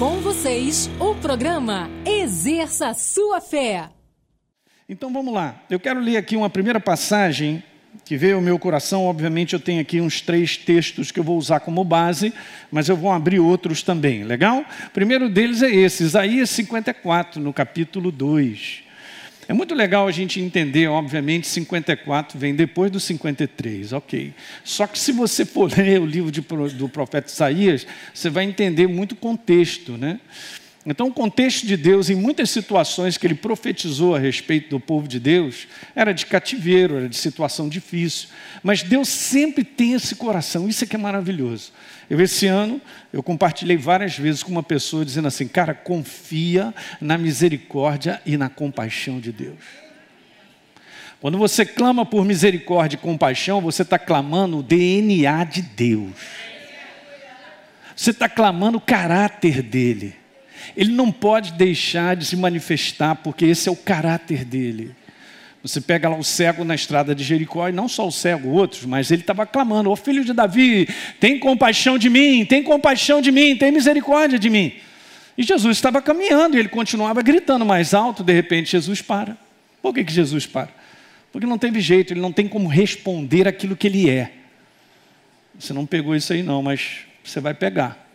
Com vocês, o programa Exerça Sua Fé. Então vamos lá. Eu quero ler aqui uma primeira passagem que veio ao meu coração. Obviamente, eu tenho aqui uns três textos que eu vou usar como base, mas eu vou abrir outros também, legal? O primeiro deles é esse, Isaías 54, no capítulo 2. É muito legal a gente entender, obviamente, 54 vem depois do 53, ok. Só que se você for ler o livro de, do profeta Isaías, você vai entender muito contexto, né? Então, o contexto de Deus, em muitas situações que ele profetizou a respeito do povo de Deus, era de cativeiro, era de situação difícil. Mas Deus sempre tem esse coração, isso é que é maravilhoso. Eu, esse ano, eu compartilhei várias vezes com uma pessoa dizendo assim: cara, confia na misericórdia e na compaixão de Deus. Quando você clama por misericórdia e compaixão, você está clamando o DNA de Deus. Você está clamando o caráter dele. Ele não pode deixar de se manifestar, porque esse é o caráter dele. Você pega lá o cego na estrada de Jericó, e não só o cego, outros, mas ele estava clamando: Ô filho de Davi, tem compaixão de mim, tem compaixão de mim, tem misericórdia de mim. E Jesus estava caminhando e ele continuava gritando mais alto, de repente Jesus para. Por que, que Jesus para? Porque não teve jeito, ele não tem como responder aquilo que ele é. Você não pegou isso aí, não, mas você vai pegar.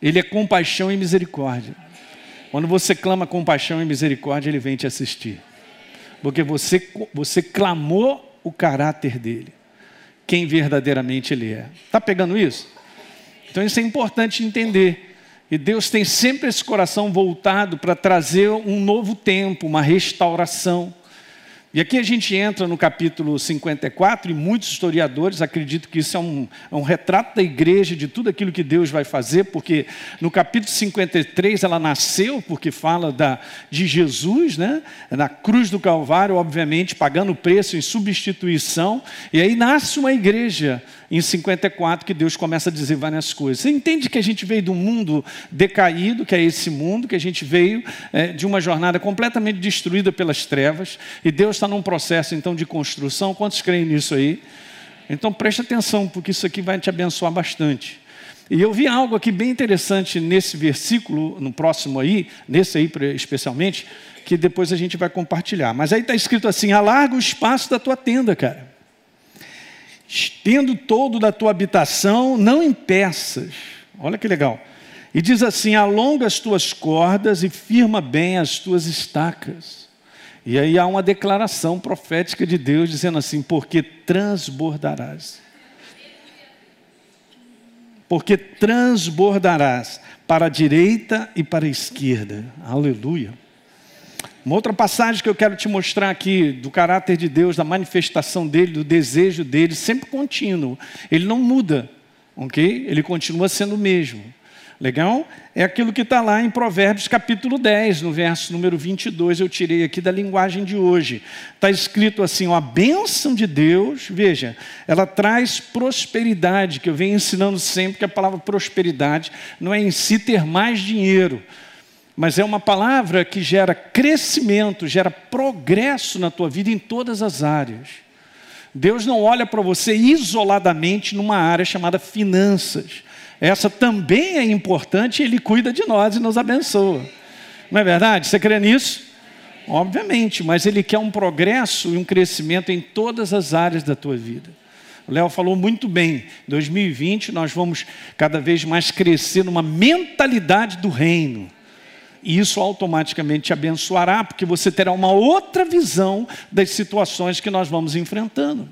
Ele é compaixão e misericórdia. Quando você clama compaixão e misericórdia, ele vem te assistir porque você, você clamou o caráter dele, quem verdadeiramente ele é. Está pegando isso? Então isso é importante entender. E Deus tem sempre esse coração voltado para trazer um novo tempo, uma restauração. E aqui a gente entra no capítulo 54, e muitos historiadores acreditam que isso é um, é um, retrato da igreja, de tudo aquilo que Deus vai fazer, porque no capítulo 53 ela nasceu, porque fala da, de Jesus, né? na cruz do Calvário, obviamente, pagando o preço em substituição, e aí nasce uma igreja em 54 que Deus começa a dizer várias coisas. Você entende que a gente veio de um mundo decaído, que é esse mundo, que a gente veio é, de uma jornada completamente destruída pelas trevas, e Deus está num processo então de construção. Quantos creem nisso aí? Então preste atenção, porque isso aqui vai te abençoar bastante. E eu vi algo aqui bem interessante nesse versículo, no próximo aí, nesse aí especialmente, que depois a gente vai compartilhar. Mas aí está escrito assim: alarga o espaço da tua tenda, cara estendo todo da tua habitação, não impeças. Olha que legal. E diz assim: alonga as tuas cordas e firma bem as tuas estacas. E aí há uma declaração profética de Deus dizendo assim: porque transbordarás. Porque transbordarás para a direita e para a esquerda. Aleluia. Uma outra passagem que eu quero te mostrar aqui, do caráter de Deus, da manifestação dele, do desejo dele, sempre contínuo. Ele não muda, ok? Ele continua sendo o mesmo. Legal? É aquilo que está lá em Provérbios capítulo 10, no verso número 22, eu tirei aqui da linguagem de hoje. Está escrito assim: ó, a bênção de Deus, veja, ela traz prosperidade, que eu venho ensinando sempre que a palavra prosperidade não é em si ter mais dinheiro, mas é uma palavra que gera crescimento, gera progresso na tua vida em todas as áreas. Deus não olha para você isoladamente numa área chamada finanças. Essa também é importante, Ele cuida de nós e nos abençoa. Não é verdade? Você crê nisso? Obviamente, mas Ele quer um progresso e um crescimento em todas as áreas da tua vida. O Léo falou muito bem. Em 2020 nós vamos cada vez mais crescer numa mentalidade do reino. E isso automaticamente te abençoará, porque você terá uma outra visão das situações que nós vamos enfrentando.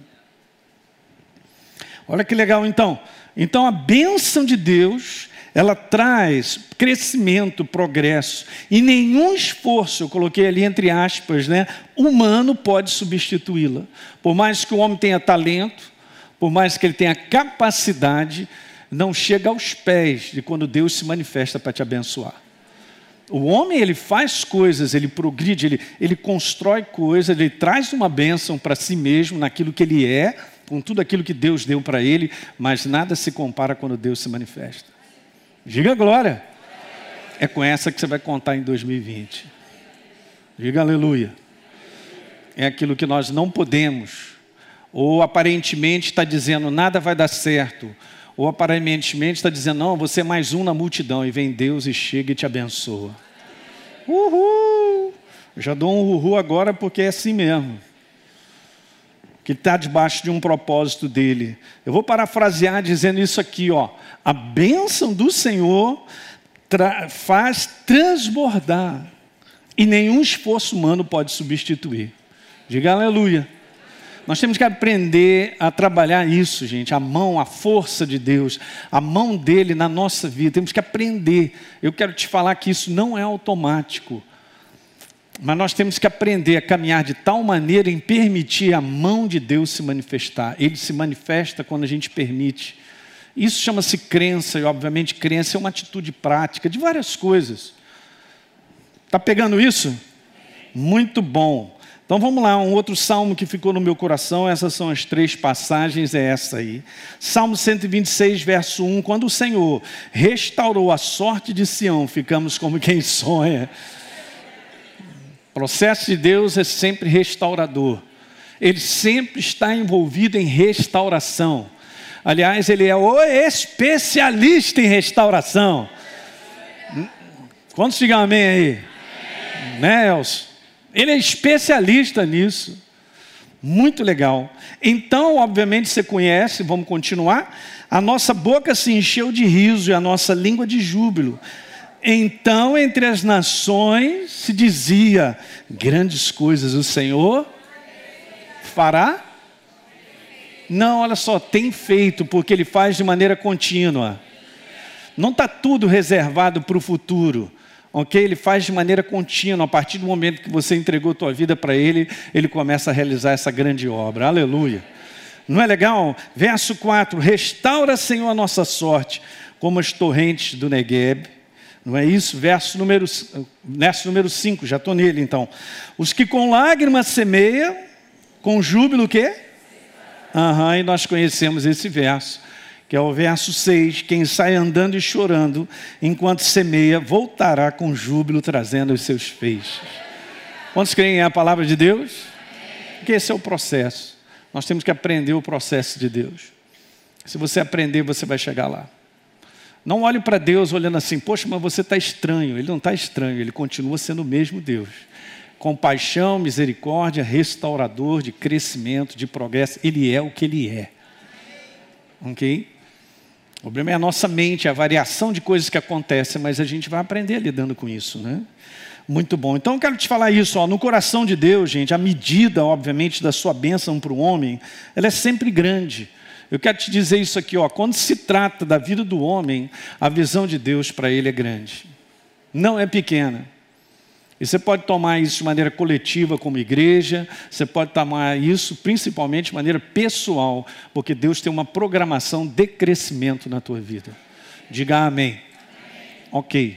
Olha que legal então. Então a bênção de Deus, ela traz crescimento, progresso, e nenhum esforço, eu coloquei ali entre aspas, né, humano pode substituí-la. Por mais que o homem tenha talento, por mais que ele tenha capacidade, não chega aos pés de quando Deus se manifesta para te abençoar. O homem ele faz coisas, ele progride, ele, ele constrói coisas, ele traz uma bênção para si mesmo naquilo que ele é, com tudo aquilo que Deus deu para ele, mas nada se compara quando Deus se manifesta. Diga glória. É com essa que você vai contar em 2020. Diga aleluia. É aquilo que nós não podemos, ou aparentemente está dizendo nada vai dar certo, Ou aparentemente está dizendo, não, você é mais um na multidão. E vem Deus e chega e te abençoa. Uhul! Já dou um uhul agora porque é assim mesmo. Que está debaixo de um propósito dele. Eu vou parafrasear dizendo isso aqui, ó. A bênção do Senhor tra faz transbordar. E nenhum esforço humano pode substituir. Diga aleluia. Nós temos que aprender a trabalhar isso, gente, a mão, a força de Deus, a mão dele na nossa vida. Temos que aprender. Eu quero te falar que isso não é automático. Mas nós temos que aprender a caminhar de tal maneira em permitir a mão de Deus se manifestar. Ele se manifesta quando a gente permite. Isso chama-se crença, e obviamente crença é uma atitude prática de várias coisas. Está pegando isso? Muito bom. Então vamos lá, um outro salmo que ficou no meu coração, essas são as três passagens, é essa aí. Salmo 126, verso 1: Quando o Senhor restaurou a sorte de Sião, ficamos como quem sonha. O processo de Deus é sempre restaurador, ele sempre está envolvido em restauração. Aliás, ele é o especialista em restauração. Quantos digam amém aí? Amém. Né, Elcio? Ele é especialista nisso. Muito legal. Então, obviamente, você conhece, vamos continuar. A nossa boca se encheu de riso e a nossa língua de júbilo. Então, entre as nações se dizia: grandes coisas o Senhor fará. Não, olha só, tem feito, porque Ele faz de maneira contínua. Não está tudo reservado para o futuro ok? Ele faz de maneira contínua. A partir do momento que você entregou tua vida para Ele, Ele começa a realizar essa grande obra. Aleluia. Não é legal? Verso 4: Restaura, Senhor, a nossa sorte, como as torrentes do Negueb. Não é isso? Verso número, verso número 5, já estou nele então. Os que com lágrimas semeiam, com júbilo o quê? Aham, uhum, e nós conhecemos esse verso que é o verso 6: Quem sai andando e chorando, enquanto semeia, voltará com júbilo, trazendo os seus feixes. Quantos creem a palavra de Deus? Porque esse é o processo. Nós temos que aprender o processo de Deus. Se você aprender, você vai chegar lá. Não olhe para Deus olhando assim, poxa, mas você está estranho. Ele não está estranho, ele continua sendo o mesmo Deus. Compaixão, misericórdia, restaurador de crescimento, de progresso. Ele é o que ele é. Ok? O problema é a nossa mente, a variação de coisas que acontecem, mas a gente vai aprender lidando com isso, né? Muito bom. Então eu quero te falar isso, ó, no coração de Deus, gente, a medida, obviamente, da sua bênção para o homem, ela é sempre grande. Eu quero te dizer isso aqui, ó, quando se trata da vida do homem, a visão de Deus para ele é grande. Não é pequena. E você pode tomar isso de maneira coletiva, como igreja, você pode tomar isso principalmente de maneira pessoal, porque Deus tem uma programação de crescimento na tua vida. Diga amém. amém. Ok,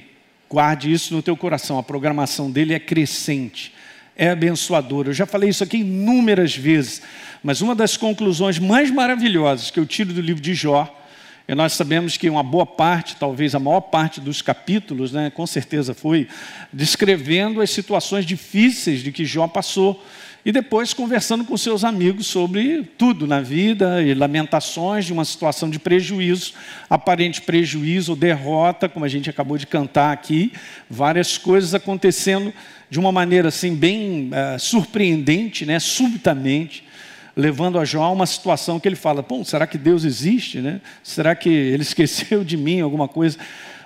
guarde isso no teu coração, a programação dele é crescente, é abençoadora. Eu já falei isso aqui inúmeras vezes, mas uma das conclusões mais maravilhosas que eu tiro do livro de Jó e nós sabemos que uma boa parte, talvez a maior parte dos capítulos, né, com certeza foi, descrevendo as situações difíceis de que Jó passou. E depois conversando com seus amigos sobre tudo na vida e lamentações de uma situação de prejuízo, aparente prejuízo ou derrota, como a gente acabou de cantar aqui, várias coisas acontecendo de uma maneira assim bem uh, surpreendente, né, subitamente levando a Jó a uma situação que ele fala: Bom, será que Deus existe? Né? Será que ele esqueceu de mim, alguma coisa?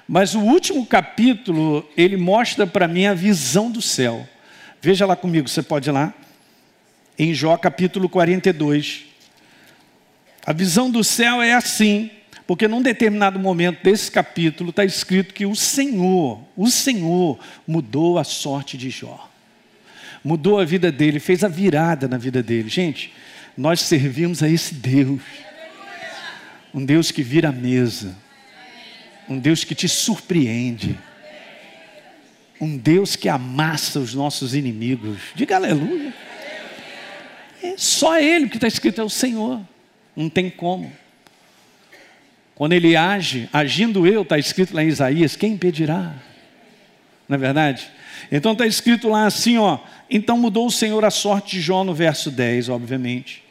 Mas o último capítulo, ele mostra para mim a visão do céu. Veja lá comigo, você pode ir lá. Em Jó capítulo 42. A visão do céu é assim, porque num determinado momento desse capítulo está escrito que o Senhor, o Senhor mudou a sorte de Jó. Mudou a vida dele, fez a virada na vida dele. Gente, nós servimos a esse Deus. Um Deus que vira a mesa. Um Deus que te surpreende. Um Deus que amassa os nossos inimigos. Diga aleluia. É só Ele que está escrito é o Senhor. Não tem como. Quando Ele age, agindo eu, está escrito lá em Isaías, quem impedirá? Não é verdade? Então está escrito lá assim, ó. Então mudou o Senhor a sorte de Jó no verso 10, obviamente.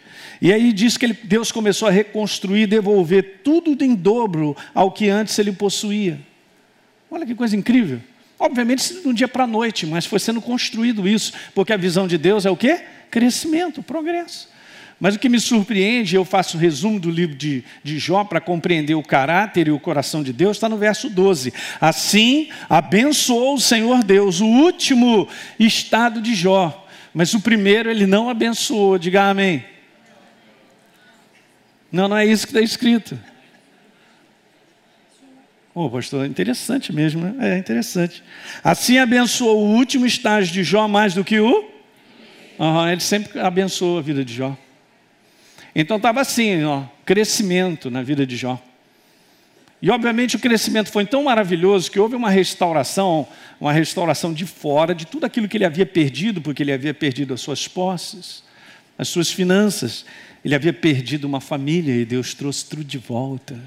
E aí diz que ele, Deus começou a reconstruir, devolver tudo em dobro ao que antes ele possuía. Olha que coisa incrível. Obviamente, de um dia para a noite, mas foi sendo construído isso, porque a visão de Deus é o quê? Crescimento, progresso. Mas o que me surpreende, eu faço um resumo do livro de, de Jó para compreender o caráter e o coração de Deus, está no verso 12. Assim abençoou o Senhor Deus, o último estado de Jó. Mas o primeiro ele não abençoou, diga amém. Não, não é isso que está escrito. Oh, pastor, interessante mesmo, né? É interessante. Assim abençoou o último estágio de Jó mais do que o. Uhum, ele sempre abençoou a vida de Jó. Então estava assim, ó, crescimento na vida de Jó. E obviamente o crescimento foi tão maravilhoso que houve uma restauração, uma restauração de fora de tudo aquilo que ele havia perdido, porque ele havia perdido as suas posses, as suas finanças, ele havia perdido uma família e Deus trouxe tudo de volta.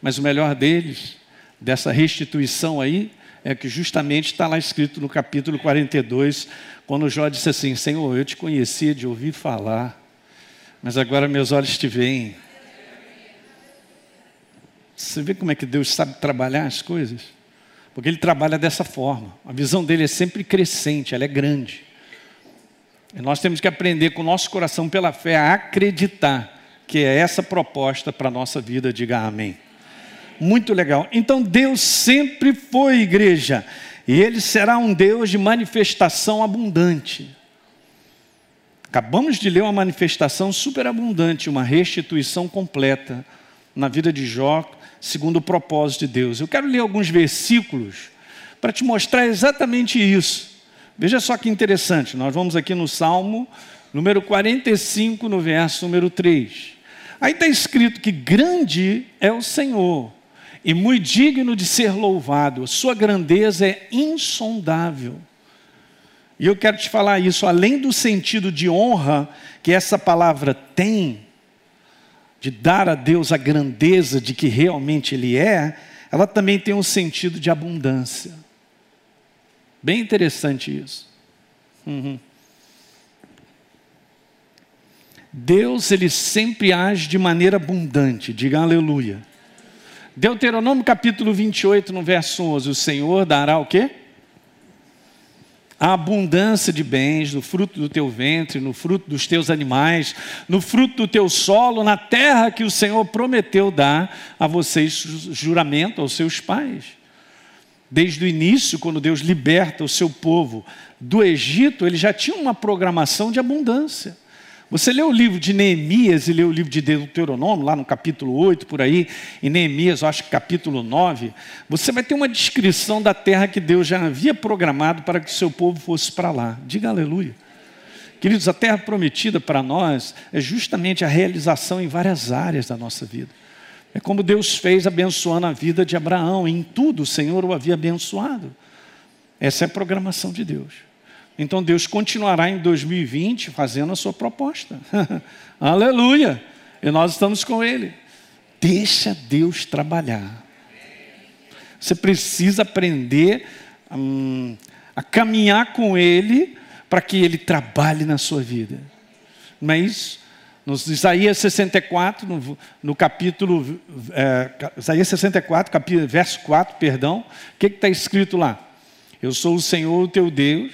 Mas o melhor deles, dessa restituição aí, é que justamente está lá escrito no capítulo 42, quando Jó disse assim: Senhor, eu te conhecia de ouvir falar, mas agora meus olhos te veem. Você vê como é que Deus sabe trabalhar as coisas? Porque Ele trabalha dessa forma. A visão dele é sempre crescente, ela é grande. E nós temos que aprender com o nosso coração, pela fé, a acreditar que é essa proposta para a nossa vida. Diga amém. Muito legal. Então Deus sempre foi igreja, e Ele será um Deus de manifestação abundante. Acabamos de ler uma manifestação superabundante, uma restituição completa na vida de Jó, segundo o propósito de Deus. Eu quero ler alguns versículos para te mostrar exatamente isso. Veja só que interessante, nós vamos aqui no Salmo número 45, no verso número 3. Aí está escrito que grande é o Senhor e muito digno de ser louvado. Sua grandeza é insondável. E eu quero te falar isso, além do sentido de honra que essa palavra tem, de dar a Deus a grandeza de que realmente Ele é, ela também tem um sentido de abundância. Bem interessante isso. Uhum. Deus, Ele sempre age de maneira abundante, diga aleluia. Deuteronômio capítulo 28, no verso 11: O Senhor dará o quê? A abundância de bens, no fruto do teu ventre, no fruto dos teus animais, no fruto do teu solo, na terra que o Senhor prometeu dar a vocês, juramento aos seus pais. Desde o início, quando Deus liberta o seu povo do Egito, ele já tinha uma programação de abundância. Você lê o livro de Neemias e lê o livro de Deuteronômio, lá no capítulo 8, por aí, em Neemias, eu acho que capítulo 9, você vai ter uma descrição da terra que Deus já havia programado para que o seu povo fosse para lá. Diga aleluia. Queridos, a terra prometida para nós é justamente a realização em várias áreas da nossa vida. É como Deus fez abençoando a vida de Abraão, em tudo o Senhor o havia abençoado. Essa é a programação de Deus. Então Deus continuará em 2020 fazendo a sua proposta. Aleluia! E nós estamos com Ele. Deixa Deus trabalhar. Você precisa aprender hum, a caminhar com Ele para que Ele trabalhe na sua vida. Não é isso? No Isaías 64, no, no capítulo, é, Isaías 64, capítulo, verso 4, perdão, o que está escrito lá? Eu sou o Senhor, o teu Deus,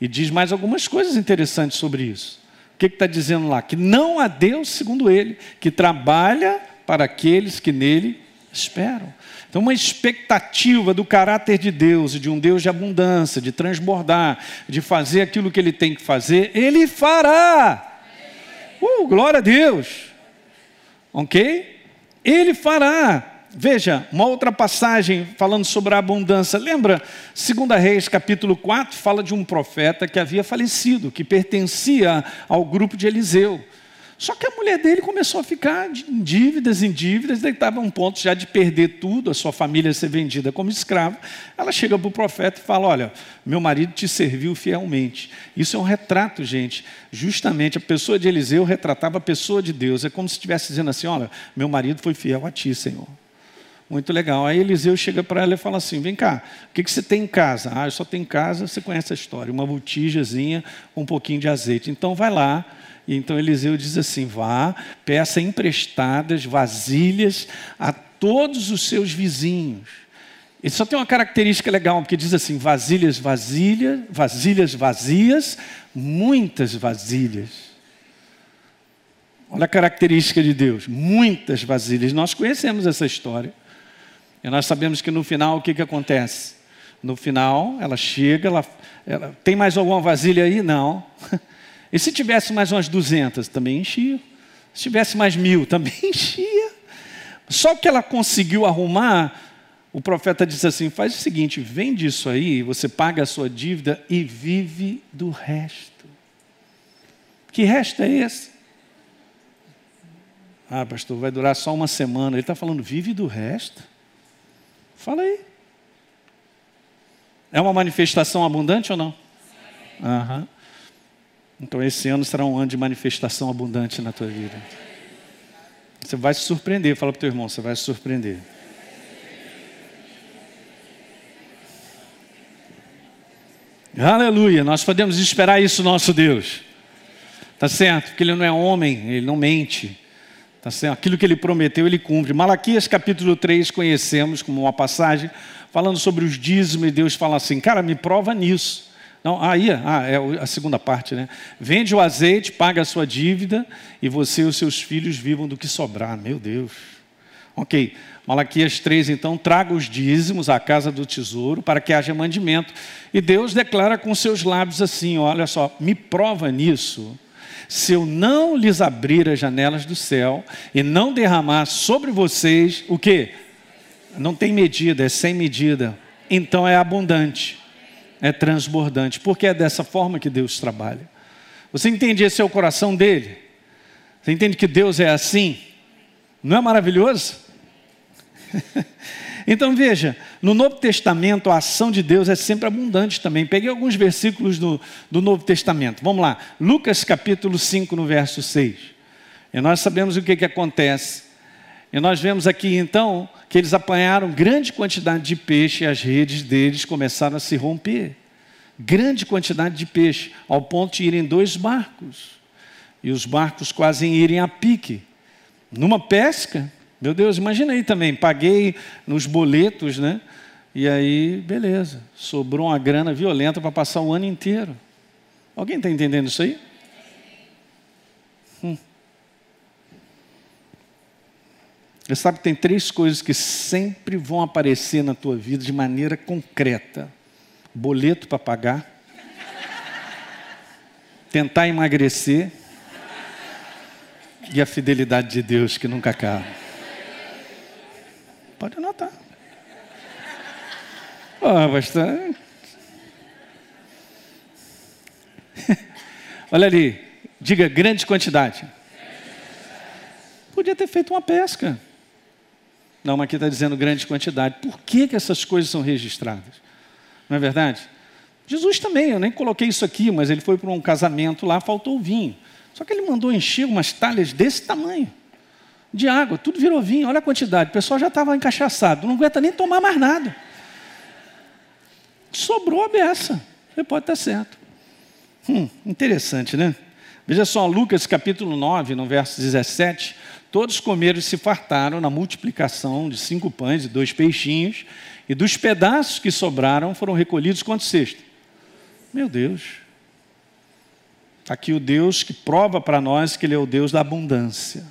e diz mais algumas coisas interessantes sobre isso. O que está dizendo lá? Que não há Deus, segundo ele, que trabalha para aqueles que nele esperam. Então, uma expectativa do caráter de Deus, de um Deus de abundância, de transbordar, de fazer aquilo que ele tem que fazer, ele fará. Uh, glória a Deus. Ok? Ele fará. Veja, uma outra passagem falando sobre a abundância. Lembra? 2 Reis, capítulo 4, fala de um profeta que havia falecido, que pertencia ao grupo de Eliseu. Só que a mulher dele começou a ficar em dívidas, em dívidas, daí estava um ponto já de perder tudo, a sua família ser vendida como escravo. Ela chega para o profeta e fala: Olha, meu marido te serviu fielmente. Isso é um retrato, gente. Justamente a pessoa de Eliseu retratava a pessoa de Deus. É como se estivesse dizendo assim: Olha, meu marido foi fiel a ti, Senhor. Muito legal. Aí Eliseu chega para ela e fala assim: Vem cá, o que, que você tem em casa? Ah, eu só tenho em casa, você conhece a história, uma botijazinha com um pouquinho de azeite. Então vai lá. E então Eliseu diz assim: Vá, peça emprestadas vasilhas a todos os seus vizinhos. Ele só tem uma característica legal, porque diz assim: vasilhas, vasilhas, vasilhas vazias, muitas vasilhas. Olha a característica de Deus: muitas vasilhas. Nós conhecemos essa história. E nós sabemos que no final o que, que acontece? No final, ela chega, ela, ela, tem mais alguma vasilha aí? Não. E se tivesse mais umas 200, também enchia. Se tivesse mais mil, também enchia. Só que ela conseguiu arrumar, o profeta disse assim: faz o seguinte, vende isso aí, você paga a sua dívida e vive do resto. Que resto é esse? Ah, pastor, vai durar só uma semana. Ele está falando, vive do resto. Fala aí. É uma manifestação abundante ou não? Aham. Então esse ano será um ano de manifestação abundante na tua vida. Você vai se surpreender. Fala para o teu irmão, você vai se surpreender. Aleluia, nós podemos esperar isso nosso Deus. Tá certo? Porque ele não é homem, ele não mente. Tá certo? Aquilo que ele prometeu, ele cumpre. Malaquias capítulo 3 conhecemos como uma passagem falando sobre os dízimos e Deus fala assim: "Cara, me prova nisso". Não, aí, ah, é a segunda parte, né? Vende o azeite, paga a sua dívida e você e os seus filhos vivam do que sobrar. Meu Deus. OK. Malaquias 3, então, traga os dízimos à casa do tesouro para que haja mandimento. E Deus declara com seus lábios assim: olha só, me prova nisso se eu não lhes abrir as janelas do céu e não derramar sobre vocês o que? Não tem medida, é sem medida. Então é abundante, é transbordante, porque é dessa forma que Deus trabalha. Você entende? Esse é o coração dele. Você entende que Deus é assim? Não é maravilhoso? Então veja, no Novo Testamento a ação de Deus é sempre abundante também. Peguei alguns versículos do, do Novo Testamento. Vamos lá, Lucas capítulo 5, no verso 6. E nós sabemos o que, que acontece. E nós vemos aqui então que eles apanharam grande quantidade de peixe e as redes deles começaram a se romper. Grande quantidade de peixe, ao ponto de irem dois barcos. E os barcos quase irem a pique. Numa pesca, meu Deus, imagina aí também, paguei nos boletos, né? E aí, beleza, sobrou uma grana violenta para passar o ano inteiro. Alguém está entendendo isso aí? Hum. Você sabe que tem três coisas que sempre vão aparecer na tua vida de maneira concreta: boleto para pagar, tentar emagrecer e a fidelidade de Deus que nunca acaba. Pode anotar. Oh, bastante. Olha ali, diga grande quantidade. Podia ter feito uma pesca. Não, mas aqui está dizendo grande quantidade. Por que, que essas coisas são registradas? Não é verdade? Jesus também, eu nem coloquei isso aqui, mas ele foi para um casamento lá, faltou vinho. Só que ele mandou encher umas talhas desse tamanho de água, tudo virou vinho, olha a quantidade. O pessoal já estava encaixaçado, não aguenta nem tomar mais nada. Sobrou a beça, você pode estar certo. Hum, interessante, né? Veja só, Lucas capítulo 9, no verso 17. Todos comeram e se fartaram na multiplicação de cinco pães e dois peixinhos, e dos pedaços que sobraram foram recolhidos quantos cestos? Meu Deus. Tá aqui o Deus que prova para nós que Ele é o Deus da abundância.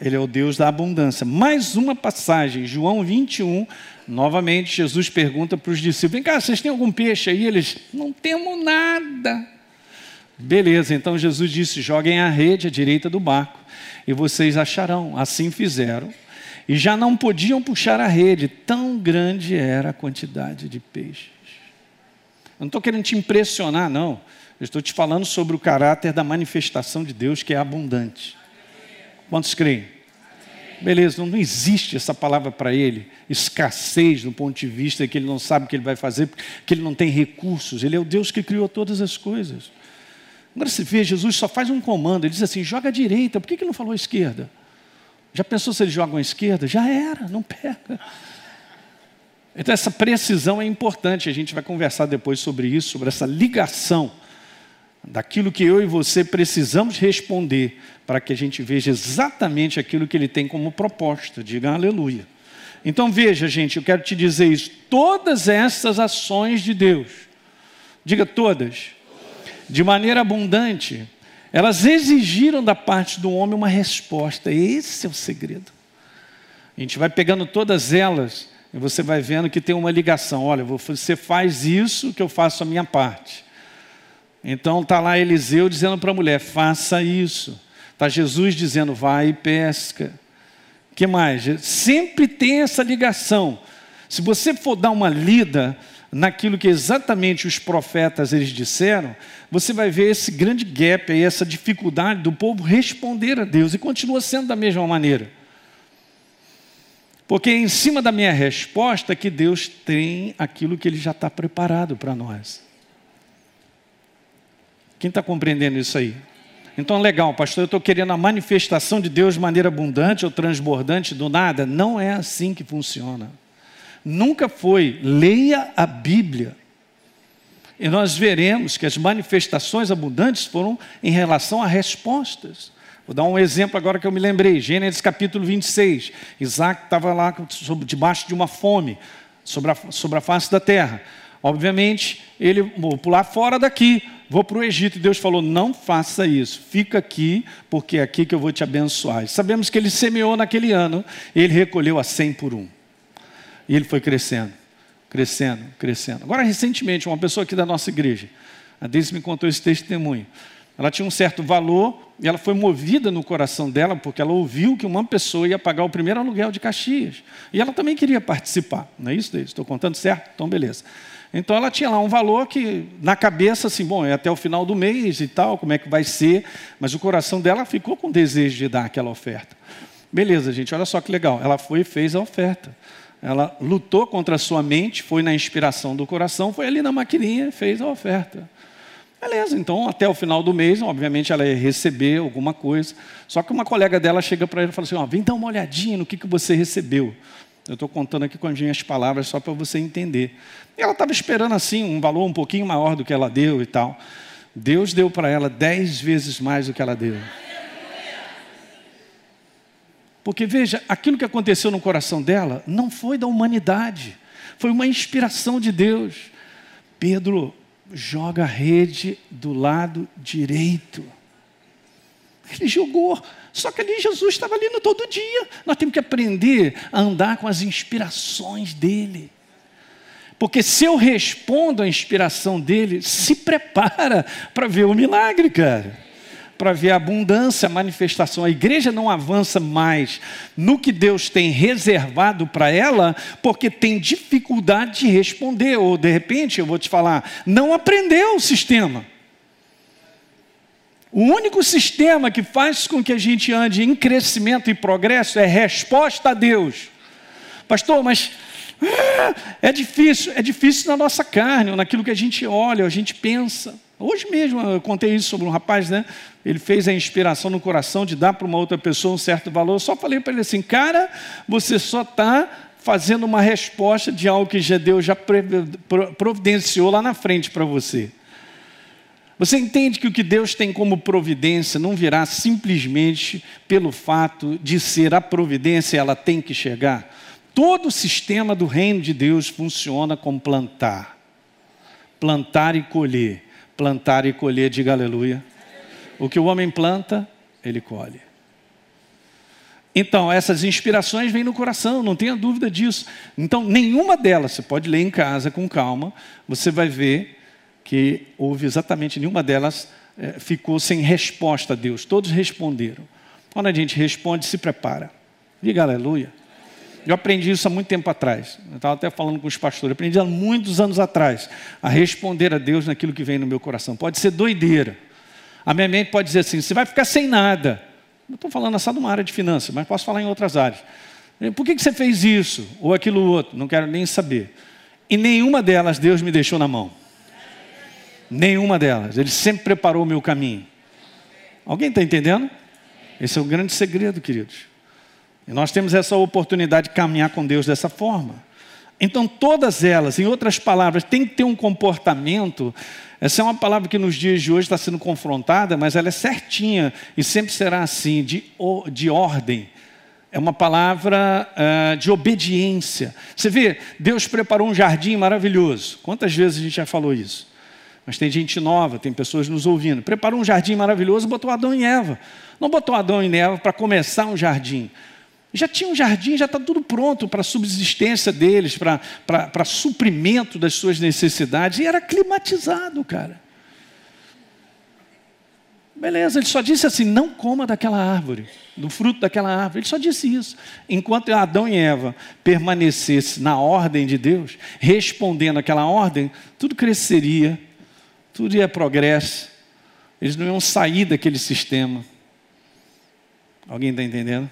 Ele é o Deus da abundância. Mais uma passagem, João 21. Novamente, Jesus pergunta para os discípulos: Vem cá, vocês têm algum peixe aí? Eles: Não temos nada. Beleza, então Jesus disse: Joguem a rede à direita do barco e vocês acharão. Assim fizeram. E já não podiam puxar a rede, tão grande era a quantidade de peixes. Eu não estou querendo te impressionar, não. Eu estou te falando sobre o caráter da manifestação de Deus que é abundante. Quantos creem? Beleza, não, existe essa palavra para ele, escassez do ponto de vista que ele não sabe o que ele vai fazer, porque ele não tem recursos. Ele é o Deus que criou todas as coisas. Agora você vê, Jesus só faz um comando, ele diz assim: joga à direita, por que, que não falou à esquerda? Já pensou se eles jogam à esquerda? Já era, não pega. Então, essa precisão é importante. A gente vai conversar depois sobre isso, sobre essa ligação daquilo que eu e você precisamos responder para que a gente veja exatamente aquilo que ele tem como proposta. Diga aleluia. Então, veja, gente, eu quero te dizer isso. Todas essas ações de Deus, diga todas, de maneira abundante, elas exigiram da parte do homem uma resposta. Esse é o segredo. A gente vai pegando todas elas e você vai vendo que tem uma ligação. Olha, você faz isso que eu faço a minha parte. Então está lá Eliseu dizendo para a mulher: faça isso. Está Jesus dizendo: vai e pesca. que mais? Sempre tem essa ligação. Se você for dar uma lida naquilo que exatamente os profetas eles disseram, você vai ver esse grande gap aí, essa dificuldade do povo responder a Deus e continua sendo da mesma maneira. Porque é em cima da minha resposta que Deus tem aquilo que Ele já está preparado para nós. Quem está compreendendo isso aí? Então, legal, pastor, eu estou querendo a manifestação de Deus de maneira abundante ou transbordante do nada. Não é assim que funciona. Nunca foi. Leia a Bíblia. E nós veremos que as manifestações abundantes foram em relação a respostas. Vou dar um exemplo agora que eu me lembrei. Gênesis capítulo 26. Isaac estava lá debaixo de uma fome sobre a, sobre a face da terra. Obviamente, ele vou pular fora daqui, vou para o Egito. E Deus falou: não faça isso, fica aqui, porque é aqui que eu vou te abençoar. Sabemos que ele semeou naquele ano, e ele recolheu a cem por um. E ele foi crescendo, crescendo, crescendo. Agora, recentemente, uma pessoa aqui da nossa igreja, a Deise me contou esse testemunho. Ela tinha um certo valor e ela foi movida no coração dela porque ela ouviu que uma pessoa ia pagar o primeiro aluguel de Caxias. E ela também queria participar. Não é isso, Deise? Estou contando certo? Então, beleza. Então ela tinha lá um valor que, na cabeça, assim, bom, é até o final do mês e tal, como é que vai ser, mas o coração dela ficou com desejo de dar aquela oferta. Beleza, gente, olha só que legal. Ela foi e fez a oferta. Ela lutou contra a sua mente, foi na inspiração do coração, foi ali na maquininha fez a oferta. Beleza, então até o final do mês, obviamente ela ia receber alguma coisa. Só que uma colega dela chega para ele e fala assim: ó, vem dar uma olhadinha no que, que você recebeu. Eu estou contando aqui com as minhas palavras só para você entender. E ela estava esperando assim um valor um pouquinho maior do que ela deu e tal. Deus deu para ela dez vezes mais do que ela deu. Porque veja, aquilo que aconteceu no coração dela não foi da humanidade, foi uma inspiração de Deus. Pedro joga a rede do lado direito. Ele jogou, só que ali Jesus estava ali no todo dia. Nós temos que aprender a andar com as inspirações dele. Porque se eu respondo à inspiração dele, se prepara para ver o milagre, cara para ver a abundância, a manifestação. A igreja não avança mais no que Deus tem reservado para ela, porque tem dificuldade de responder, ou de repente, eu vou te falar, não aprendeu o sistema. O único sistema que faz com que a gente ande em crescimento e progresso é resposta a Deus. Pastor, mas é difícil, é difícil na nossa carne, naquilo que a gente olha, a gente pensa. Hoje mesmo eu contei isso sobre um rapaz, né? Ele fez a inspiração no coração de dar para uma outra pessoa um certo valor. Eu só falei para ele assim, cara, você só está fazendo uma resposta de algo que já Deus já providenciou lá na frente para você. Você entende que o que Deus tem como providência não virá simplesmente pelo fato de ser a providência, ela tem que chegar. Todo o sistema do reino de Deus funciona com plantar. Plantar e colher. Plantar e colher, diga aleluia. O que o homem planta, ele colhe. Então, essas inspirações vêm no coração, não tenha dúvida disso. Então, nenhuma delas, você pode ler em casa com calma, você vai ver que houve exatamente nenhuma delas é, ficou sem resposta a Deus. Todos responderam. Quando a gente responde, se prepara. Diga aleluia. Eu aprendi isso há muito tempo atrás. Eu estava até falando com os pastores. Aprendi há muitos anos atrás a responder a Deus naquilo que vem no meu coração. Pode ser doideira. A minha mente pode dizer assim: você vai ficar sem nada. Eu estou falando só de uma área de finanças, mas posso falar em outras áreas. Por que, que você fez isso ou aquilo outro? Não quero nem saber. E nenhuma delas Deus me deixou na mão. Nenhuma delas. Ele sempre preparou o meu caminho. Alguém está entendendo? Esse é o grande segredo, queridos. E nós temos essa oportunidade de caminhar com Deus dessa forma. Então, todas elas, em outras palavras, tem que ter um comportamento. Essa é uma palavra que nos dias de hoje está sendo confrontada, mas ela é certinha e sempre será assim, de, de ordem. É uma palavra uh, de obediência. Você vê, Deus preparou um jardim maravilhoso. Quantas vezes a gente já falou isso? Mas tem gente nova, tem pessoas nos ouvindo. Preparou um jardim maravilhoso, botou Adão e Eva. Não botou Adão e Eva para começar um jardim. Já tinha um jardim, já está tudo pronto para a subsistência deles, para, suprimento das suas necessidades. E era climatizado, cara. Beleza, ele só disse assim: não coma daquela árvore, do fruto daquela árvore. Ele só disse isso. Enquanto Adão e Eva permanecessem na ordem de Deus, respondendo àquela ordem, tudo cresceria, tudo ia progresso. Eles não iam sair daquele sistema. Alguém está entendendo?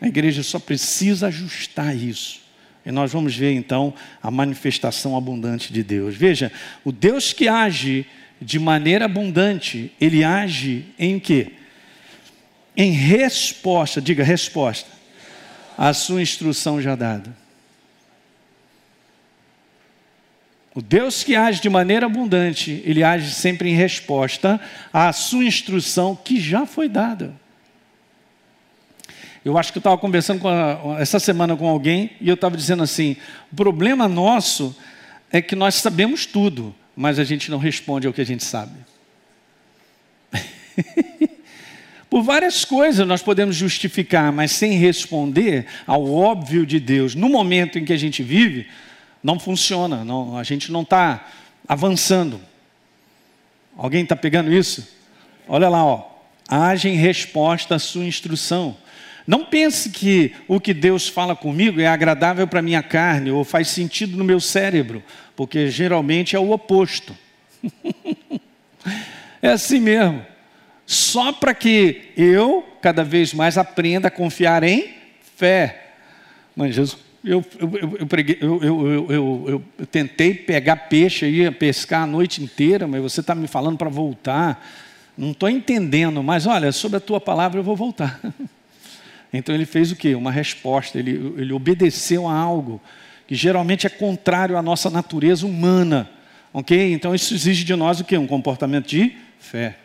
A igreja só precisa ajustar isso. E nós vamos ver então a manifestação abundante de Deus. Veja, o Deus que age de maneira abundante, ele age em quê? Em resposta, diga resposta, à sua instrução já dada. O Deus que age de maneira abundante, ele age sempre em resposta à sua instrução que já foi dada. Eu acho que eu estava conversando a, essa semana com alguém e eu estava dizendo assim: o problema nosso é que nós sabemos tudo, mas a gente não responde ao que a gente sabe. Por várias coisas nós podemos justificar, mas sem responder ao óbvio de Deus, no momento em que a gente vive, não funciona, não, a gente não está avançando. Alguém está pegando isso? Olha lá, ó. Age em resposta à sua instrução. Não pense que o que Deus fala comigo é agradável para minha carne ou faz sentido no meu cérebro, porque geralmente é o oposto. é assim mesmo. Só para que eu cada vez mais aprenda a confiar em fé. Mas Jesus, eu, eu, eu, preguei, eu, tentei pegar peixe aí, pescar a noite inteira, mas você está me falando para voltar. Não estou entendendo, mas olha, sobre a tua palavra eu vou voltar. Então ele fez o quê? Uma resposta, ele, ele obedeceu a algo que geralmente é contrário à nossa natureza humana. Ok? Então isso exige de nós o quê? Um comportamento de fé.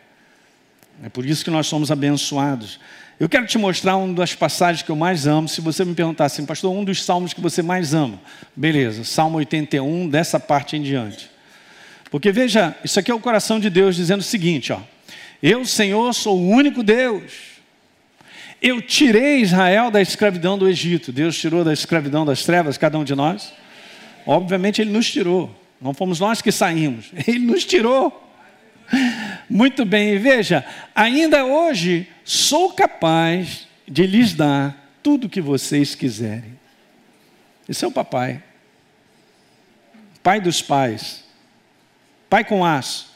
É por isso que nós somos abençoados. Eu quero te mostrar uma das passagens que eu mais amo. Se você me perguntar assim, pastor, um dos salmos que você mais ama. Beleza, Salmo 81, dessa parte em diante. Porque veja, isso aqui é o coração de Deus dizendo o seguinte: ó, Eu, Senhor, sou o único Deus eu tirei Israel da escravidão do Egito. Deus tirou da escravidão das trevas cada um de nós? Obviamente Ele nos tirou. Não fomos nós que saímos. Ele nos tirou. Muito bem, e veja, ainda hoje sou capaz de lhes dar tudo o que vocês quiserem. Esse é o papai. Pai dos pais. Pai com aço.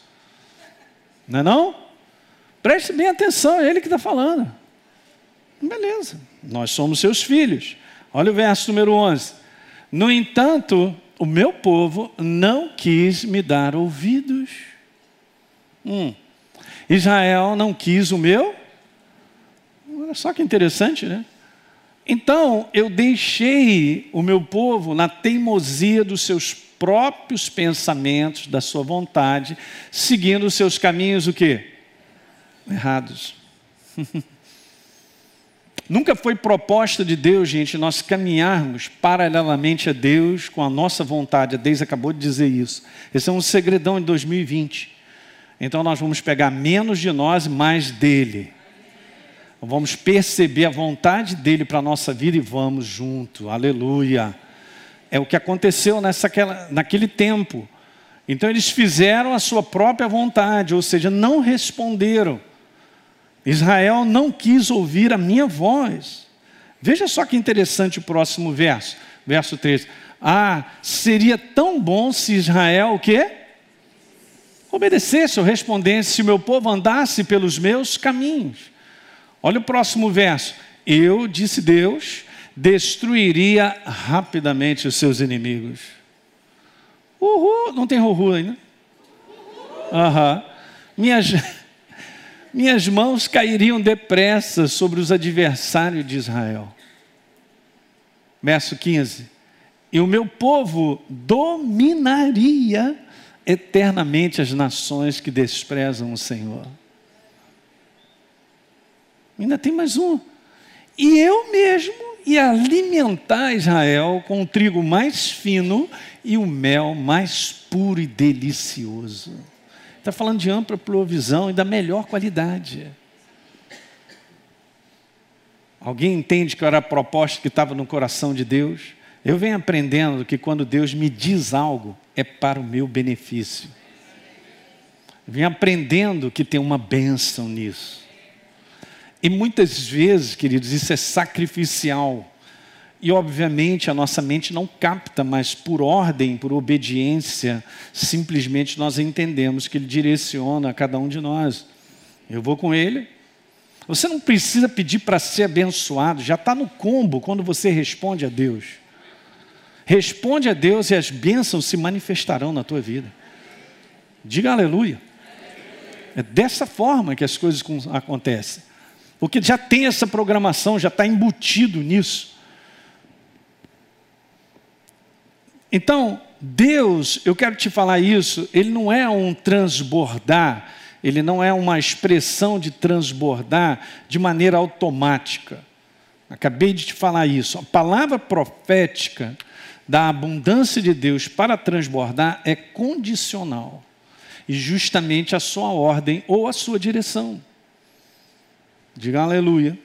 Não é não? Preste bem atenção, é ele que está falando. Beleza, nós somos seus filhos. Olha o verso número 11. No entanto, o meu povo não quis me dar ouvidos. Hum. Israel não quis o meu. Olha só que interessante, né? Então eu deixei o meu povo na teimosia dos seus próprios pensamentos, da sua vontade, seguindo os seus caminhos o quê? Errados. Nunca foi proposta de Deus, gente, nós caminharmos paralelamente a Deus com a nossa vontade. A Deus acabou de dizer isso. Esse é um segredão de 2020. Então nós vamos pegar menos de nós e mais dele. Vamos perceber a vontade dele para a nossa vida e vamos junto. Aleluia. É o que aconteceu nessa, naquele tempo. Então eles fizeram a sua própria vontade, ou seja, não responderam. Israel não quis ouvir a minha voz. Veja só que interessante o próximo verso, verso 13. Ah, seria tão bom se Israel o quê? Obedecesse ou respondesse, se o meu povo andasse pelos meus caminhos. Olha o próximo verso. Eu, disse Deus, destruiria rapidamente os seus inimigos. Uhul, não tem uhul ainda? Aham. Minhas minhas mãos cairiam depressa sobre os adversários de Israel. verso 15. E o meu povo dominaria eternamente as nações que desprezam o Senhor. Ainda tem mais um. E eu mesmo ia alimentar Israel com o trigo mais fino e o mel mais puro e delicioso. Está falando de ampla provisão e da melhor qualidade. Alguém entende que era a proposta que estava no coração de Deus? Eu venho aprendendo que quando Deus me diz algo, é para o meu benefício. Eu venho aprendendo que tem uma bênção nisso. E muitas vezes, queridos, isso é sacrificial. E obviamente a nossa mente não capta, mas por ordem, por obediência, simplesmente nós entendemos que Ele direciona a cada um de nós. Eu vou com Ele, você não precisa pedir para ser abençoado, já está no combo quando você responde a Deus. Responde a Deus e as bênçãos se manifestarão na tua vida. Diga aleluia. É dessa forma que as coisas acontecem. Porque já tem essa programação, já está embutido nisso. Então, Deus, eu quero te falar isso, Ele não é um transbordar ele não é uma expressão de transbordar de maneira automática. Acabei de te falar isso. A palavra profética da abundância de Deus para transbordar é condicional. E justamente a sua ordem ou a sua direção. Diga aleluia.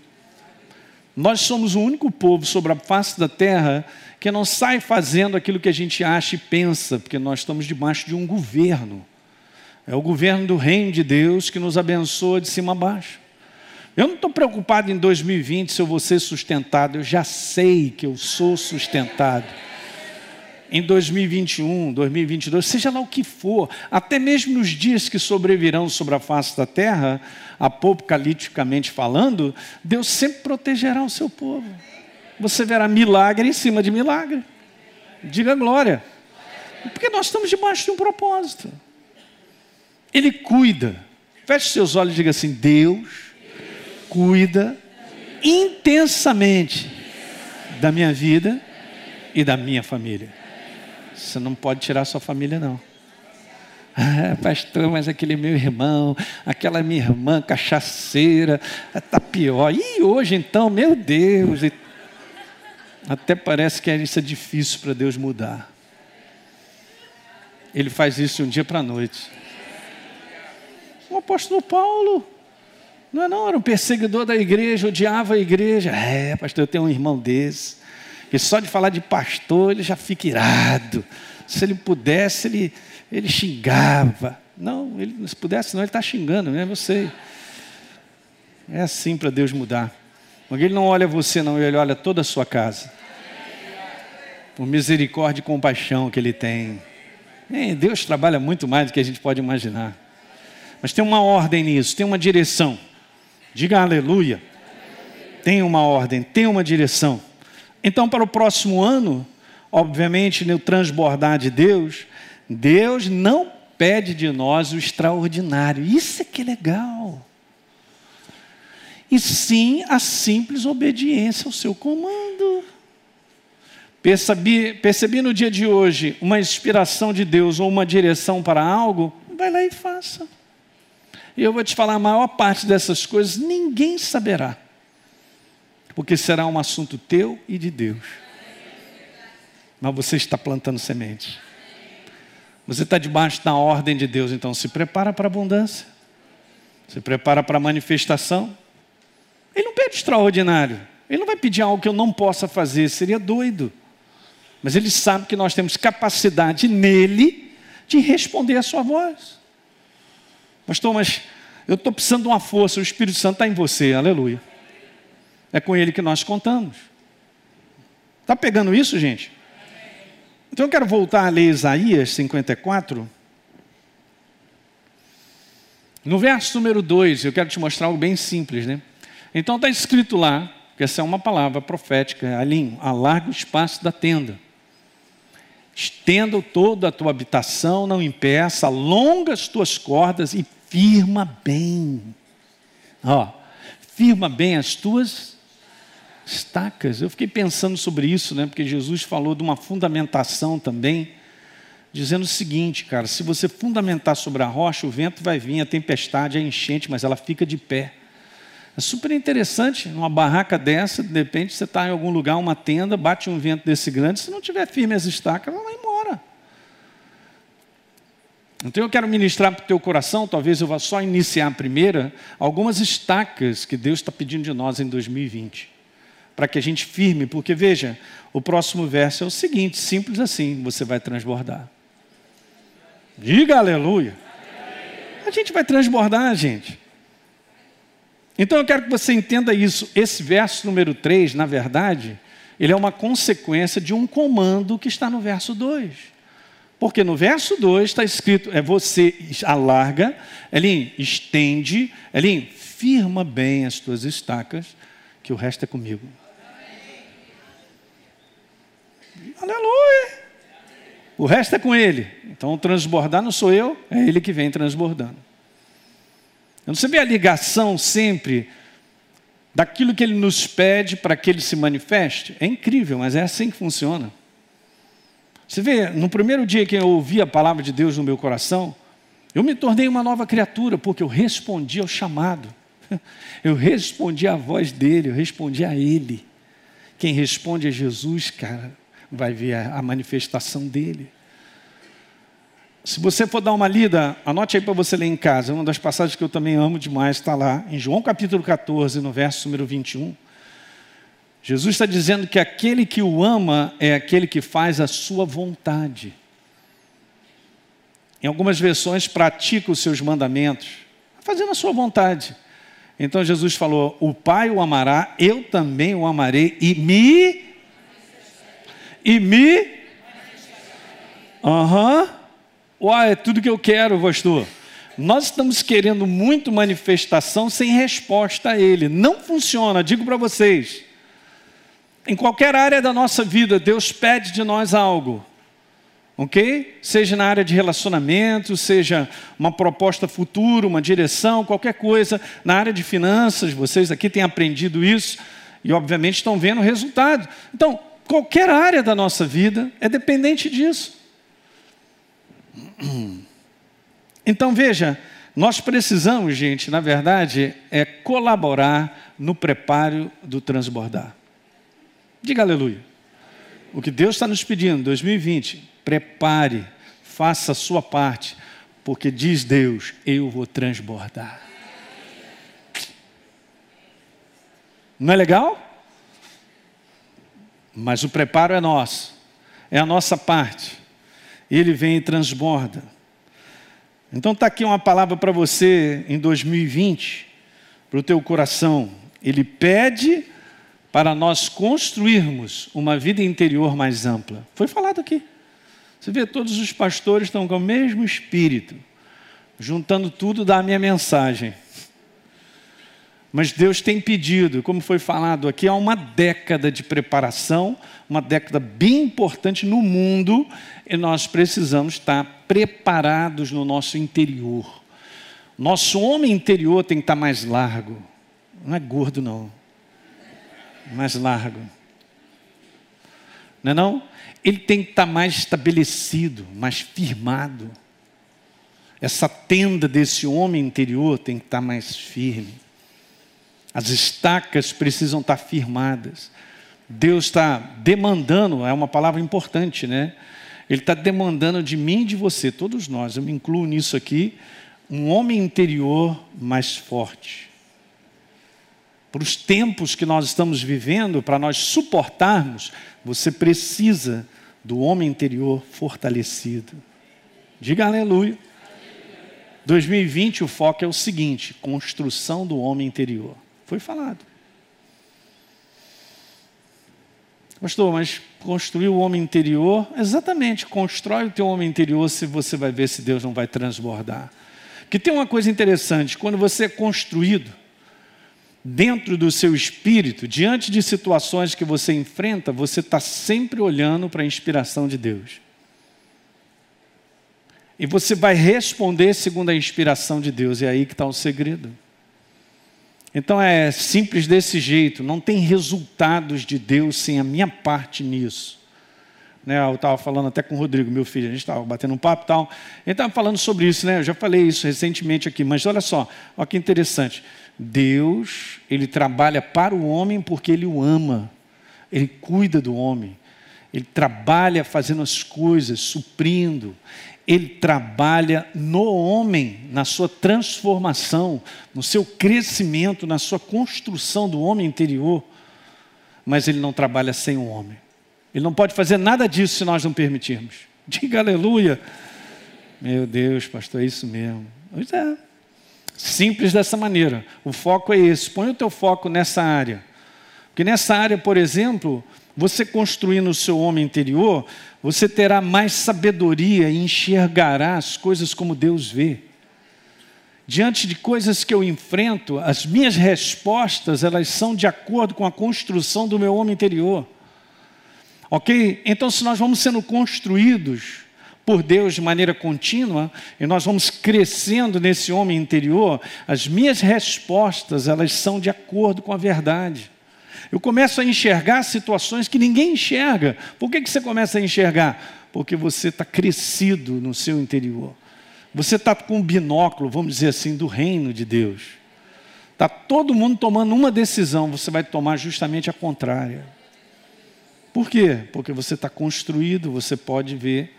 Nós somos o único povo sobre a face da terra que não sai fazendo aquilo que a gente acha e pensa, porque nós estamos debaixo de um governo. É o governo do reino de Deus que nos abençoa de cima a baixo. Eu não estou preocupado em 2020 se eu vou ser sustentado, eu já sei que eu sou sustentado. Em 2021, 2022, seja lá o que for, até mesmo nos dias que sobrevirão sobre a face da terra, apocaliticamente falando, Deus sempre protegerá o seu povo. Você verá milagre em cima de milagre. Diga glória. Porque nós estamos debaixo de um propósito. Ele cuida. Feche seus olhos e diga assim: Deus cuida intensamente da minha vida e da minha família. Você não pode tirar sua família, não. Ah, pastor, mas aquele meu irmão, aquela minha irmã cachaceira, está pior. E hoje então, meu Deus, até parece que isso é difícil para Deus mudar. Ele faz isso de um dia para a noite. O apóstolo Paulo, não é não, era um perseguidor da igreja, odiava a igreja. É, pastor, eu tenho um irmão desse, que só de falar de pastor ele já fica irado. Se ele pudesse, ele, ele xingava. Não, ele, se pudesse, não, ele está xingando, né? Você. É assim para Deus mudar. Porque ele não olha você, não, ele olha toda a sua casa. Por misericórdia e compaixão que ele tem. Deus trabalha muito mais do que a gente pode imaginar. Mas tem uma ordem nisso, tem uma direção. Diga aleluia. Tem uma ordem, tem uma direção. Então, para o próximo ano, obviamente, no transbordar de Deus, Deus não pede de nós o extraordinário. Isso é que é legal. E sim a simples obediência ao seu comando. Percebi, percebi no dia de hoje uma inspiração de Deus ou uma direção para algo, vai lá e faça. E eu vou te falar, a maior parte dessas coisas ninguém saberá. Porque será um assunto teu e de Deus. Mas você está plantando semente. Você está debaixo da ordem de Deus, então se prepara para a abundância. Se prepara para a manifestação. Ele não pede extraordinário. Ele não vai pedir algo que eu não possa fazer, seria doido. Mas ele sabe que nós temos capacidade nele de responder a sua voz. Pastor, mas eu estou precisando de uma força, o Espírito Santo está em você, aleluia. É com ele que nós contamos. Está pegando isso, gente? Então eu quero voltar a ler Isaías 54. No verso número 2, eu quero te mostrar algo bem simples, né? Então está escrito lá, que essa é uma palavra profética, alinho, alarga o espaço da tenda. Estenda toda a tua habitação, não impeça, alonga as tuas cordas e firma bem. Ó, firma bem as tuas. Estacas. Eu fiquei pensando sobre isso, né? Porque Jesus falou de uma fundamentação também, dizendo o seguinte, cara: se você fundamentar sobre a rocha, o vento vai vir, a tempestade, a enchente, mas ela fica de pé. É super interessante, numa barraca dessa, de repente você está em algum lugar, uma tenda, bate um vento desse grande, se não tiver firme as estacas, ela vai embora. Então eu quero ministrar para o teu coração, talvez eu vá só iniciar a primeira, algumas estacas que Deus está pedindo de nós em 2020. Para que a gente firme, porque veja, o próximo verso é o seguinte, simples assim, você vai transbordar. Diga aleluia. A gente vai transbordar, gente. Então eu quero que você entenda isso. Esse verso número 3, na verdade, ele é uma consequência de um comando que está no verso 2. Porque no verso 2 está escrito: é você alarga, Elim, estende, Elim, firma bem as tuas estacas, que o resto é comigo. Aleluia! O resto é com ele. Então, transbordar não sou eu, é ele que vem transbordando. Então, você vê a ligação sempre daquilo que ele nos pede para que ele se manifeste? É incrível, mas é assim que funciona. Você vê, no primeiro dia que eu ouvi a palavra de Deus no meu coração, eu me tornei uma nova criatura, porque eu respondi ao chamado. Eu respondi à voz dele, eu respondi a ele. Quem responde a Jesus, cara, vai ver a manifestação dele. Se você for dar uma lida, anote aí para você ler em casa. Uma das passagens que eu também amo demais está lá, em João capítulo 14, no verso número 21. Jesus está dizendo que aquele que o ama é aquele que faz a sua vontade. Em algumas versões, pratica os seus mandamentos, fazendo a sua vontade. Então Jesus falou: O Pai o amará, eu também o amarei e me. E me. Aham. Uhum. Uai, é tudo que eu quero, pastor. Nós estamos querendo muito manifestação sem resposta a Ele. Não funciona, digo para vocês. Em qualquer área da nossa vida, Deus pede de nós algo. Ok? Seja na área de relacionamento, seja uma proposta futura, uma direção, qualquer coisa. Na área de finanças, vocês aqui têm aprendido isso e, obviamente, estão vendo o resultado. Então, qualquer área da nossa vida é dependente disso. Então veja, nós precisamos, gente, na verdade, é colaborar no preparo do transbordar. Diga aleluia. O que Deus está nos pedindo, 2020, prepare, faça a sua parte, porque diz Deus, eu vou transbordar. Não é legal? Mas o preparo é nosso, é a nossa parte ele vem e transborda. Então está aqui uma palavra para você em 2020, para o teu coração. Ele pede para nós construirmos uma vida interior mais ampla. Foi falado aqui. Você vê, todos os pastores estão com o mesmo espírito, juntando tudo da minha mensagem. Mas Deus tem pedido, como foi falado aqui, há uma década de preparação, uma década bem importante no mundo, e nós precisamos estar preparados no nosso interior. Nosso homem interior tem que estar mais largo, não é gordo, não, mais largo. Não é não? Ele tem que estar mais estabelecido, mais firmado. Essa tenda desse homem interior tem que estar mais firme. As estacas precisam estar firmadas. Deus está demandando, é uma palavra importante, né? Ele está demandando de mim e de você, todos nós, eu me incluo nisso aqui, um homem interior mais forte. Para os tempos que nós estamos vivendo, para nós suportarmos, você precisa do homem interior fortalecido. Diga aleluia. 2020 o foco é o seguinte: construção do homem interior. Foi falado. Pastor, mas construir o homem interior, exatamente, constrói o teu homem interior se você vai ver se Deus não vai transbordar. Que tem uma coisa interessante, quando você é construído dentro do seu espírito, diante de situações que você enfrenta, você está sempre olhando para a inspiração de Deus. E você vai responder segundo a inspiração de Deus, e é aí que está o segredo. Então é simples desse jeito, não tem resultados de Deus sem a minha parte nisso. Né, eu estava falando até com o Rodrigo, meu filho, a gente estava batendo um papo e tal. Ele estava falando sobre isso, né? Eu já falei isso recentemente aqui, mas olha só, olha que interessante. Deus, ele trabalha para o homem porque ele o ama. Ele cuida do homem. Ele trabalha fazendo as coisas, suprindo. Ele trabalha no homem, na sua transformação, no seu crescimento, na sua construção do homem interior. Mas ele não trabalha sem o homem. Ele não pode fazer nada disso se nós não permitirmos. Diga aleluia. Meu Deus, pastor, é isso mesmo. Pois é. Simples dessa maneira. O foco é esse. Põe o teu foco nessa área. Porque nessa área, por exemplo, você construindo o seu homem interior, você terá mais sabedoria e enxergará as coisas como Deus vê. Diante de coisas que eu enfrento, as minhas respostas, elas são de acordo com a construção do meu homem interior. Ok? Então, se nós vamos sendo construídos por Deus de maneira contínua e nós vamos crescendo nesse homem interior, as minhas respostas elas são de acordo com a verdade. Eu começo a enxergar situações que ninguém enxerga. Por que, que você começa a enxergar? Porque você está crescido no seu interior. Você está com um binóculo, vamos dizer assim, do reino de Deus. Está todo mundo tomando uma decisão, você vai tomar justamente a contrária. Por quê? Porque você está construído, você pode ver.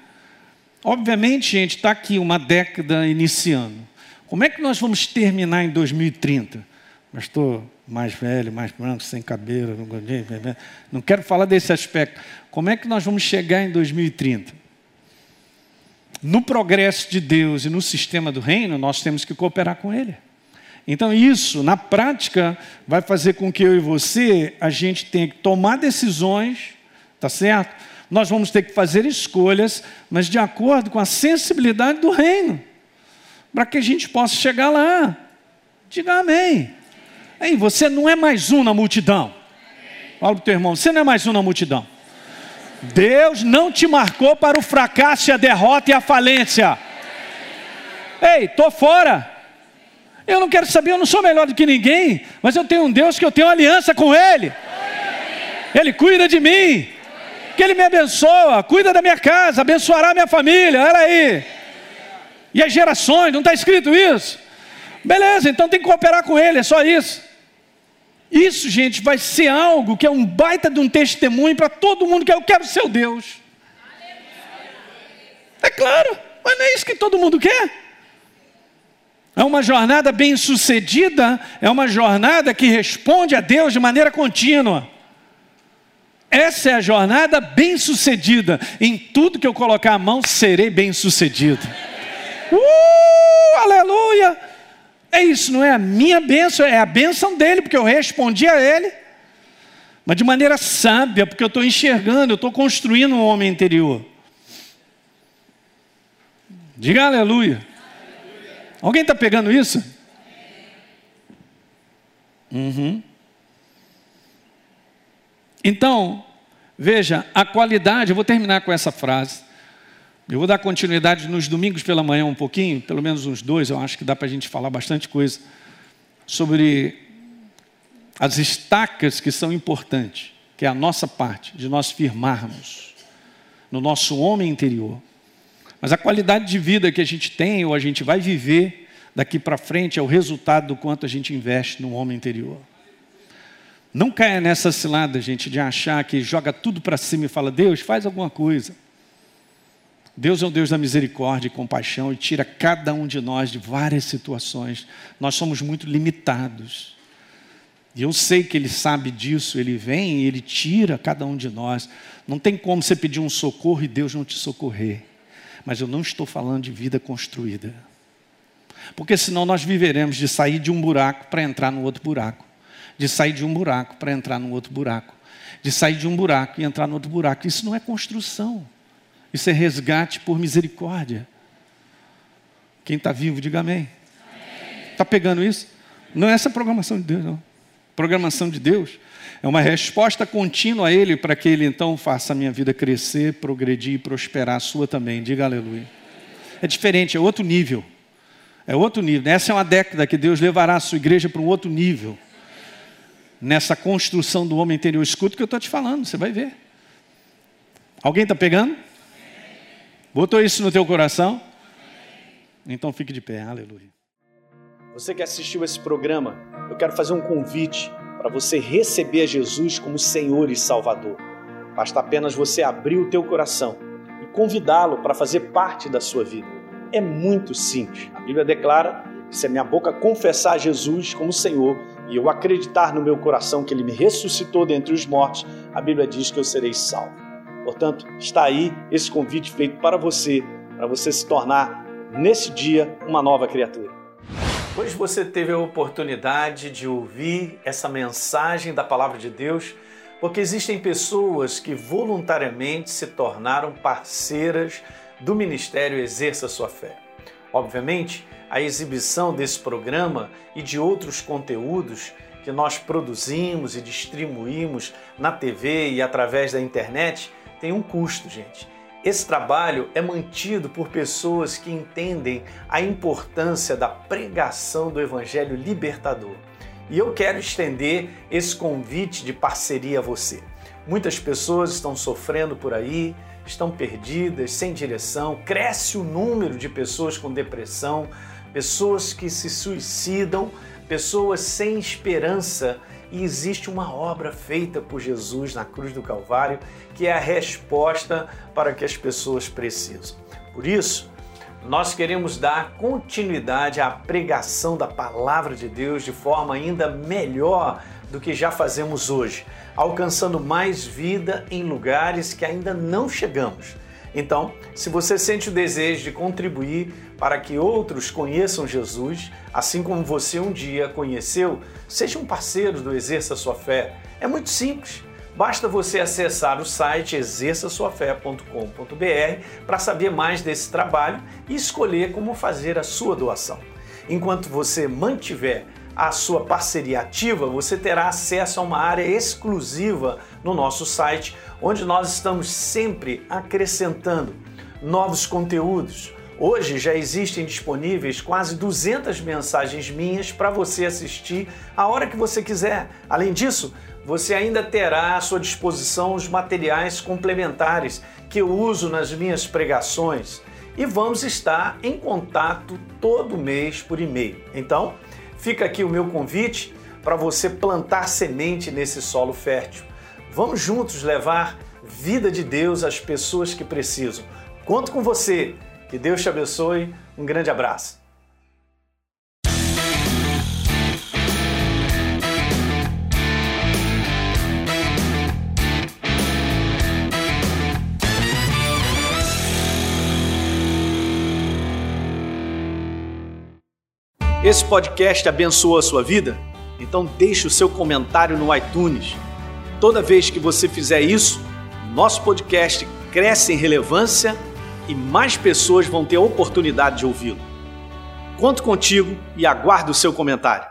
Obviamente, gente, está aqui uma década iniciando. Como é que nós vamos terminar em 2030? Mas estou mais velho, mais branco, sem cabelo, não, não quero falar desse aspecto. Como é que nós vamos chegar em 2030? No progresso de Deus e no sistema do reino, nós temos que cooperar com Ele. Então, isso, na prática, vai fazer com que eu e você, a gente tenha que tomar decisões Tá certo? Nós vamos ter que fazer escolhas, mas de acordo com a sensibilidade do reino, para que a gente possa chegar lá. Diga amém. Aí, você não é mais um na multidão. Fala para o teu irmão, você não é mais um na multidão. Deus não te marcou para o fracasso, a derrota e a falência. Ei, estou fora. Eu não quero saber, eu não sou melhor do que ninguém, mas eu tenho um Deus que eu tenho aliança com Ele. Ele cuida de mim que Ele me abençoa, cuida da minha casa, abençoará a minha família, olha aí. E as gerações, não está escrito isso? Beleza, então tem que cooperar com Ele, é só isso. Isso, gente, vai ser algo que é um baita de um testemunho para todo mundo que eu quero ser o Deus. É claro, mas não é isso que todo mundo quer. É uma jornada bem sucedida, é uma jornada que responde a Deus de maneira contínua. Essa é a jornada bem-sucedida. Em tudo que eu colocar a mão, serei bem-sucedido. Uh, aleluia! É isso, não é a minha bênção, é a bênção dele, porque eu respondi a ele. Mas de maneira sábia, porque eu estou enxergando, eu estou construindo um homem interior. Diga aleluia. aleluia. Alguém está pegando isso? Uhum. Então, veja, a qualidade, eu vou terminar com essa frase. Eu vou dar continuidade nos domingos pela manhã um pouquinho, pelo menos uns dois, eu acho que dá para a gente falar bastante coisa sobre as estacas que são importantes, que é a nossa parte, de nós firmarmos no nosso homem interior. Mas a qualidade de vida que a gente tem ou a gente vai viver daqui para frente é o resultado do quanto a gente investe no homem interior. Não caia nessa cilada, gente, de achar que joga tudo para cima e fala: Deus, faz alguma coisa. Deus é o Deus da misericórdia e compaixão e tira cada um de nós de várias situações. Nós somos muito limitados. E eu sei que Ele sabe disso, Ele vem e Ele tira cada um de nós. Não tem como você pedir um socorro e Deus não te socorrer. Mas eu não estou falando de vida construída. Porque senão nós viveremos de sair de um buraco para entrar no outro buraco de sair de um buraco para entrar no outro buraco, de sair de um buraco e entrar no outro buraco. Isso não é construção, isso é resgate por misericórdia. Quem está vivo, diga amém. Está pegando isso? Não é essa programação de Deus, não. Programação de Deus é uma resposta contínua a Ele para que Ele então faça a minha vida crescer, progredir e prosperar, a sua também. Diga aleluia. É diferente, é outro nível. É outro nível. Essa é uma década que Deus levará a sua igreja para um outro nível. Nessa construção do homem interior. Escuta o que eu estou te falando, você vai ver. Alguém está pegando? Botou isso no teu coração? Então fique de pé, aleluia. Você que assistiu esse programa, eu quero fazer um convite para você receber Jesus como Senhor e Salvador. Basta apenas você abrir o teu coração e convidá-lo para fazer parte da sua vida. É muito simples. A Bíblia declara que se a minha boca confessar Jesus como Senhor e eu acreditar no meu coração que ele me ressuscitou dentre os mortos, a Bíblia diz que eu serei salvo. Portanto, está aí esse convite feito para você, para você se tornar nesse dia uma nova criatura. Hoje você teve a oportunidade de ouvir essa mensagem da palavra de Deus, porque existem pessoas que voluntariamente se tornaram parceiras do ministério Exerça Sua Fé. Obviamente, a exibição desse programa e de outros conteúdos que nós produzimos e distribuímos na TV e através da internet tem um custo, gente. Esse trabalho é mantido por pessoas que entendem a importância da pregação do Evangelho libertador. E eu quero estender esse convite de parceria a você. Muitas pessoas estão sofrendo por aí, estão perdidas, sem direção, cresce o número de pessoas com depressão, pessoas que se suicidam, pessoas sem esperança e existe uma obra feita por Jesus na cruz do Calvário que é a resposta para que as pessoas precisam. Por isso, nós queremos dar continuidade à pregação da palavra de Deus de forma ainda melhor do que já fazemos hoje, alcançando mais vida em lugares que ainda não chegamos. Então, se você sente o desejo de contribuir para que outros conheçam Jesus, assim como você um dia conheceu, seja um parceiro do Exerça Sua Fé. É muito simples. Basta você acessar o site exerçaçoafé.com.br para saber mais desse trabalho e escolher como fazer a sua doação. Enquanto você mantiver a sua parceria ativa, você terá acesso a uma área exclusiva no nosso site, onde nós estamos sempre acrescentando novos conteúdos. Hoje já existem disponíveis quase 200 mensagens minhas para você assistir a hora que você quiser. Além disso, você ainda terá à sua disposição os materiais complementares que eu uso nas minhas pregações e vamos estar em contato todo mês por e-mail. Então, Fica aqui o meu convite para você plantar semente nesse solo fértil. Vamos juntos levar vida de Deus às pessoas que precisam. Conto com você. Que Deus te abençoe. Um grande abraço. Esse podcast abençoou a sua vida? Então deixe o seu comentário no iTunes. Toda vez que você fizer isso, nosso podcast cresce em relevância e mais pessoas vão ter a oportunidade de ouvi-lo. Conto contigo e aguardo o seu comentário.